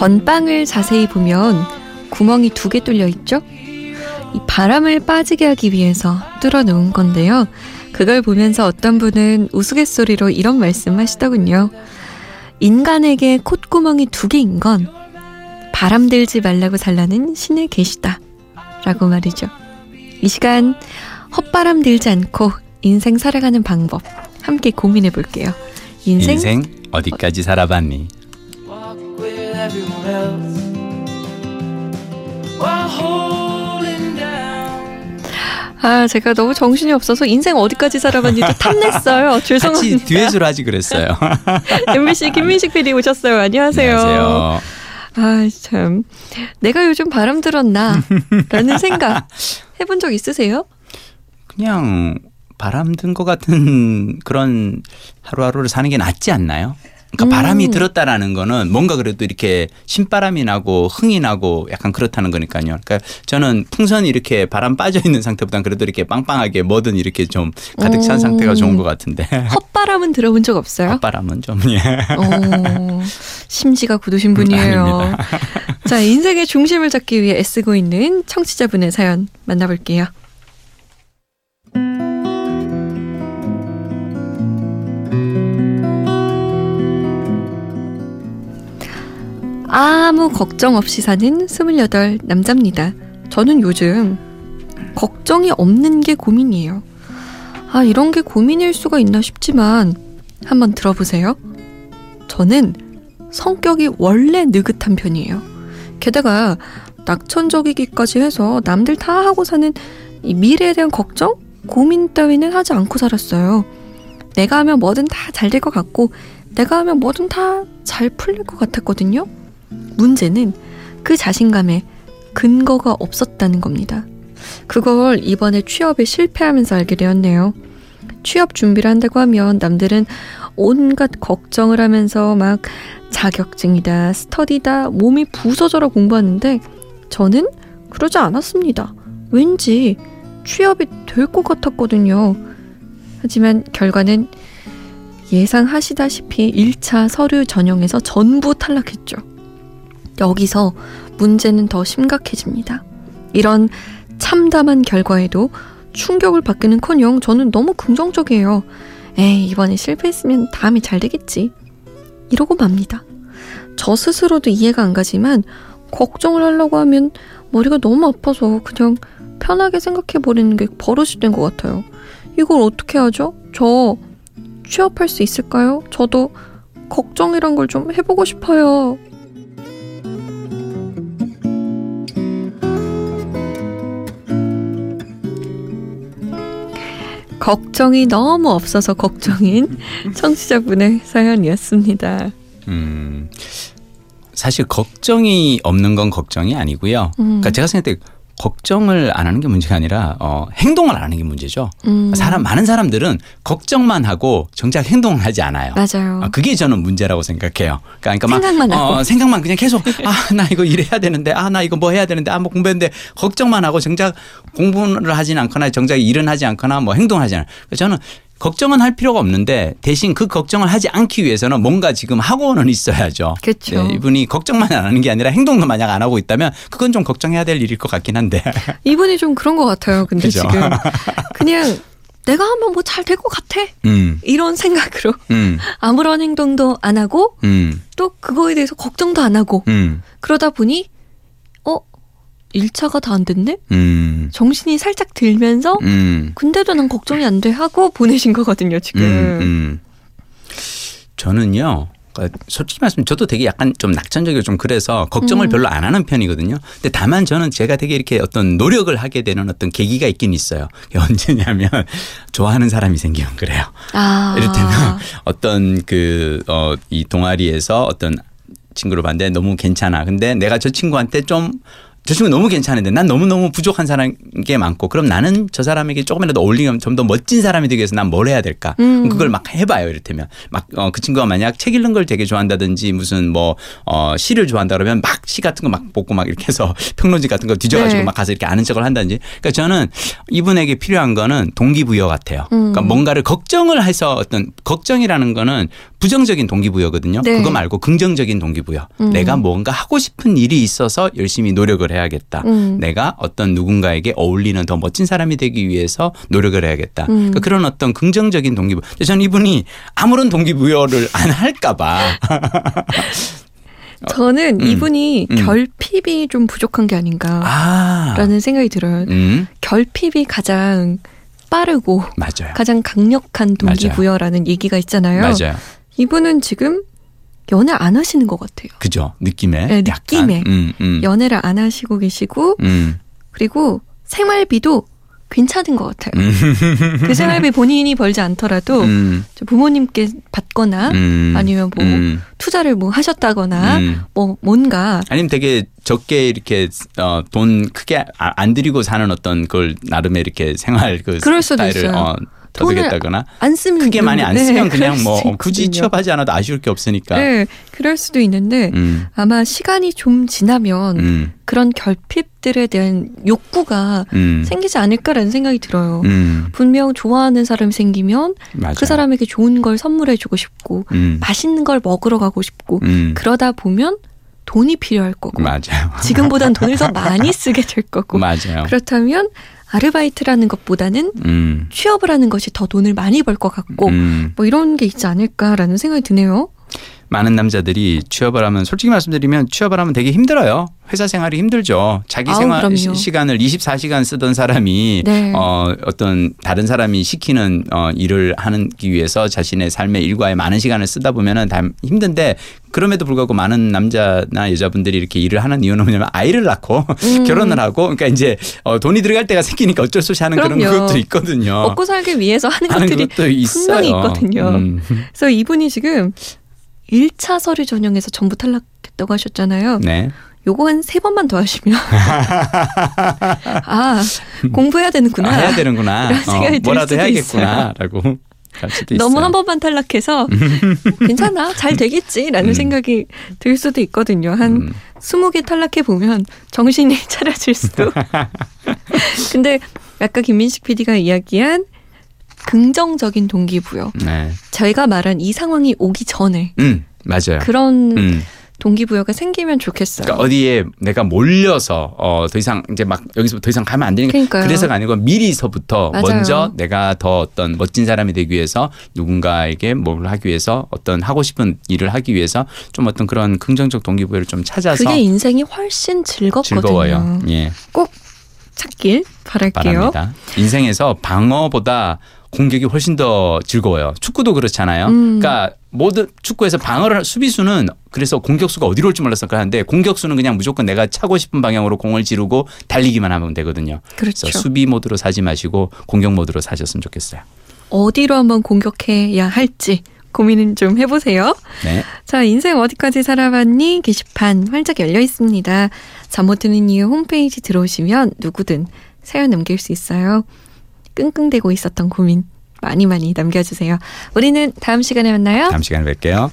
건빵을 자세히 보면 구멍이 두 개 뚫려 있죠? 이 바람을 빠지게 하기 위해서 뚫어 놓은 건데요. 그걸 보면서 어떤 분은 우스갯소리로 이런 말씀 하시더군요. 인간에게 콧구멍이 두 개인 건 바람 들지 말라고 살라는 신의 계시다. 라고 말이죠. 이 시간 헛바람 들지 않고 인생 살아가는 방법 함께 고민해 볼게요. 인생, 인생 어디까지 살아봤니? 아, 제가 너무 정신이 없어서 인생 어디까지 살아봤는지 탐냈어요. 죄송합니다. 같이 듀엣으로 하지 그랬어요. MBC 김민식 PD 오셨어요. 안녕하세요. 안녕하세요. 아, 참. 내가 요즘 바람 들었나? 라는 생각 해본 적 있으세요? 그냥 바람 든 것 같은 그런 하루하루를 사는 게 낫지 않나요? 그러니까 음. 바람이 들었다라는 거는 뭔가 그래도 이렇게 신바람이 나고 흥이 나고 약간 그렇다는 거니까요. 그러니까 저는 풍선이 이렇게 바람 빠져 있는 상태보다는 그래도 이렇게 빵빵하게 뭐든 이렇게 좀 가득 찬 오. 상태가 좋은 것 같은데. 헛바람은 들어본 적 없어요? 헛바람은 좀 예. 오, 심지가 굳으신 분이에요. 자, 인생의 중심을 잡기 위해 애쓰고 있는 청취자분의 사연 만나볼게요. 아무 걱정 없이 사는 28 남자입니다. 저는 요즘 걱정이 없는 게 고민이에요. 아, 이런 게 고민일 수가 있나 싶지만 한번 들어보세요. 저는 성격이 원래 느긋한 편이에요. 게다가 낙천적이기까지 해서 남들 다 하고 사는 이 미래에 대한 걱정? 고민 따위는 하지 않고 살았어요. 내가 하면 뭐든 다 잘 될 것 같고, 내가 하면 뭐든 다 잘 풀릴 것 같았거든요. 문제는 그 자신감에 근거가 없었다는 겁니다. 그걸 이번에 취업에 실패하면서 알게 되었네요. 취업 준비를 한다고 하면 남들은 온갖 걱정을 하면서 막 자격증이다, 스터디다, 몸이 부서져라 공부하는데 저는 그러지 않았습니다. 왠지 취업이 될 것 같았거든요. 하지만 결과는 예상하시다시피 1차 서류 전형에서 전부 탈락했죠. 여기서 문제는 더 심각해집니다. 이런 참담한 결과에도 충격을 받기는 커녕 저는 너무 긍정적이에요. 에이, 이번에 실패했으면 다음에 잘 되겠지. 이러고 맙니다. 저 스스로도 이해가 안 가지만 걱정을 하려고 하면 머리가 너무 아파서 그냥 편하게 생각해버리는 게 버릇이 된 것 같아요. 이걸 어떻게 하죠? 저 취업할 수 있을까요? 저도 걱정이란 걸 좀 해보고 싶어요. 걱정이 너무 없어서 걱정인 청취자분의 사연이었습니다. 음, 사실 걱정이 없는 건 걱정이 아니고요. 음. 그러니까 제가 생각할 때 걱정을 안 하는 게 문제가 아니라 어, 행동을 안 하는 게 문제죠. 음. 사람 많은 사람들은 걱정만 하고 정작 행동을 하지 않아요. 맞아요. 어, 그게 저는 문제라고 생각해요. 그러니까, 그러니까 생각만 막, 어, 생각만 그냥 계속 아 나 이거 일해야 되는데 아 나 이거 뭐 해야 되는데 아 뭐 공부했는데 걱정만 하고 정작 공부를 하지는 않거나 정작 일은 하지 않거나 뭐 행동하지 않아요. 저는 걱정은 할 필요가 없는데 대신 그 걱정을 하지 않기 위해서는 뭔가 지금 하고는 있어야죠. 그렇죠. 네, 이분이 걱정만 안 하는 게 아니라 행동도 만약 안 하고 있다면 그건 좀 걱정해야 될 일일 것 같긴 한데. 이분이 좀 그런 것 같아요. 근데 그죠? 지금 그냥 내가 하면 뭐 잘 될 것 같아. 음. 이런 생각으로 음. 아무런 행동도 안 하고 음. 또 그거에 대해서 걱정도 안 하고 음. 그러다 보니 1차가 다 안 됐네? 음. 정신이 살짝 들면서 음. 근데도 난 걱정이 안 돼 하고 보내신 거거든요, 지금. 음, 음. 저는요. 그러니까 솔직히 말씀 저도 되게 약간 좀 낙천적이고 좀 그래서 걱정을 음. 별로 안 하는 편이거든요. 근데 다만 저는 제가 되게 이렇게 어떤 노력을 하게 되는 어떤 계기가 있긴 있어요. 언제냐면 좋아하는 사람이 생기면 그래요. 아. 이를테면 어떤 그, 어, 이 동아리에서 어떤 친구를 봤는데 너무 괜찮아. 근데 내가 저 친구한테 좀 저 친구 너무 괜찮은데 난 너무너무 부족한 사람 게 많고 그럼 나는 저 사람에게 조금이라도 어울리면 좀 더 멋진 사람이 되기 위해서 난 뭘 해야 될까? 음. 그걸 막 해봐요. 이를테면 막 그 친구가 만약 책 읽는 걸 되게 좋아한다든지 무슨 뭐 어, 시를 좋아한다 그러면 막 시 같은 거 막 뽑고 막 이렇게 해서 평론지 같은 거 뒤져가지고 네. 막 가서 이렇게 아는 척을 한다든지. 그러니까 저는 이분에게 필요한 거는 동기부여 같아요. 그러니까 음. 뭔가를 걱정을 해서 어떤 걱정이라는 거는 부정적인 동기부여거든요. 네. 그거 말고 긍정적인 동기부여. 음. 내가 뭔가 하고 싶은 일이 있어서 열심히 노력을 해야 겠다. 음. 내가 어떤 누군가에게 어울리는 더 멋진 사람이 되기 위해서 노력을 해야겠다. 음. 그러니까 그런 어떤 긍정적인 동기부여. 근데 저는 이분이 아무런 동기부여를 안 할까봐. 저는 음. 이분이 음. 결핍이 좀 부족한 게 아닌가라는 아. 생각이 들어요. 음, 결핍이 가장 빠르고 맞아요. 가장 강력한 동기부여라는 얘기가 있잖아요. 맞아요. 이분은 지금 연애 안 하시는 것 같아요. 그죠. 느낌에. 네. 느낌에. 음, 음. 연애를 안 하시고 계시고 음. 그리고 생활비도 괜찮은 것 같아요. 음. 그 생활비 본인이 벌지 않더라도 음. 저 부모님께 받거나 음. 아니면 뭐 음. 투자를 뭐 하셨다거나 음. 뭐 뭔가 아니면 되게 적게 이렇게 어, 돈 크게 아- 안 들이고 사는 어떤 그걸 나름의 이렇게 생활 그 그럴 수도 스타일을 있어요. 어, 터득했다거나 안 쓰면 크게 많이 안 네, 쓰면 그냥 그럴 뭐 굳이 있거든요. 취업하지 않아도 아쉬울 게 없으니까. 네, 그럴 수도 있는데 음. 아마 시간이 좀 지나면 음. 그런 결핍들에 대한 욕구가 음. 생기지 않을까라는 생각이 들어요. 음. 분명 좋아하는 사람이 생기면 맞아요. 그 사람에게 좋은 걸 선물해주고 싶고 음. 맛있는 걸 먹으러 가고 싶고 음. 그러다 보면 돈이 필요할 거고 맞아요. 지금보단 돈을 더 많이 쓰게 될 거고 맞아요. 그렇다면 아르바이트라는 것보다는 음. 취업을 하는 것이 더 돈을 많이 벌 것 같고 음. 뭐 이런 게 있지 않을까라는 생각이 드네요. 많은 남자들이 취업을 하면 솔직히 말씀드리면 취업을 하면 되게 힘들어요. 회사 생활이 힘들죠. 자기 아우, 생활 그럼요. 시- 시간을 24시간 쓰던 사람이 네. 어 어떤 다른 사람이 시키는 어 일을 하기 위해서 자신의 삶의 일과에 많은 시간을 쓰다 보면은 다 힘든데 그럼에도 불구하고 많은 남자나 여자분들이 이렇게 일을 하는 이유는 뭐냐면 아이를 낳고 음. 결혼을 하고 그러니까 이제 어 돈이 들어갈 때가 생기니까 어쩔 수 없이 하는 그런 그럼요. 것도 있거든요. 먹고 살기 위해서 하는 하는 것들이. 분명히 있거든요. 음. 그래서 이분이 지금 1차 서류 전형에서 전부 탈락했다고 하셨잖아요. 네. 요거 한 세 번만 더 하시면 아 공부해야 되는구나. 아, 해야 되는구나. 들 뭐라도 해야겠구나라고 있어요. 너무 한 번만 탈락해서 괜찮아 잘 되겠지라는 음. 생각이 들 수도 있거든요. 한 음. 20개 탈락해 보면 정신이 차려질 수도. 근데 아까 김민식 PD가 이야기한 긍정적인 동기부여. 네. 저희가 말한 이 상황이 오기 전에 음, 맞아요. 그런 음. 동기부여가 생기면 좋겠어요. 그러니까 어디에 내가 몰려서 어, 더 이상 이제 막 여기서 더 이상 가면 안 되니까 그러니까요. 그래서가 아니고 미리서부터 맞아요. 먼저 내가 더 어떤 멋진 사람이 되기 위해서 누군가에게 뭘 하기 위해서 어떤 하고 싶은 일을 하기 위해서 좀 어떤 그런 긍정적 동기부여를 좀 찾아서 그게 인생이 훨씬 즐겁거든요. 즐거워요. 예, 꼭 찾길 바랄게요. 바랍니다. 인생에서 방어보다 공격이 훨씬 더 즐거워요. 축구도 그렇잖아요. 음. 그러니까 모든 축구에서 방어를 할- 수비수는 그래서 공격수가 어디로 올지 몰라서 그러는데 공격수는 그냥 무조건 내가 차고 싶은 방향으로 공을 지르고 달리기만 하면 되거든요. 그렇죠. 그래서 수비 모드로 사지 마시고 공격 모드로 사셨으면 좋겠어요. 어디로 한번 공격해야 할지 고민은 좀 해보세요. 네. 자, 인생 어디까지 살아봤니? 게시판 활짝 열려 있습니다. 잠 못 드는 이유 홈페이지 들어오시면 누구든 사연 남길 수 있어요. 끙끙대고 있었던 고민 많이 많이 남겨주세요. 우리는 다음 시간에 만나요. 다음 시간에 뵐게요.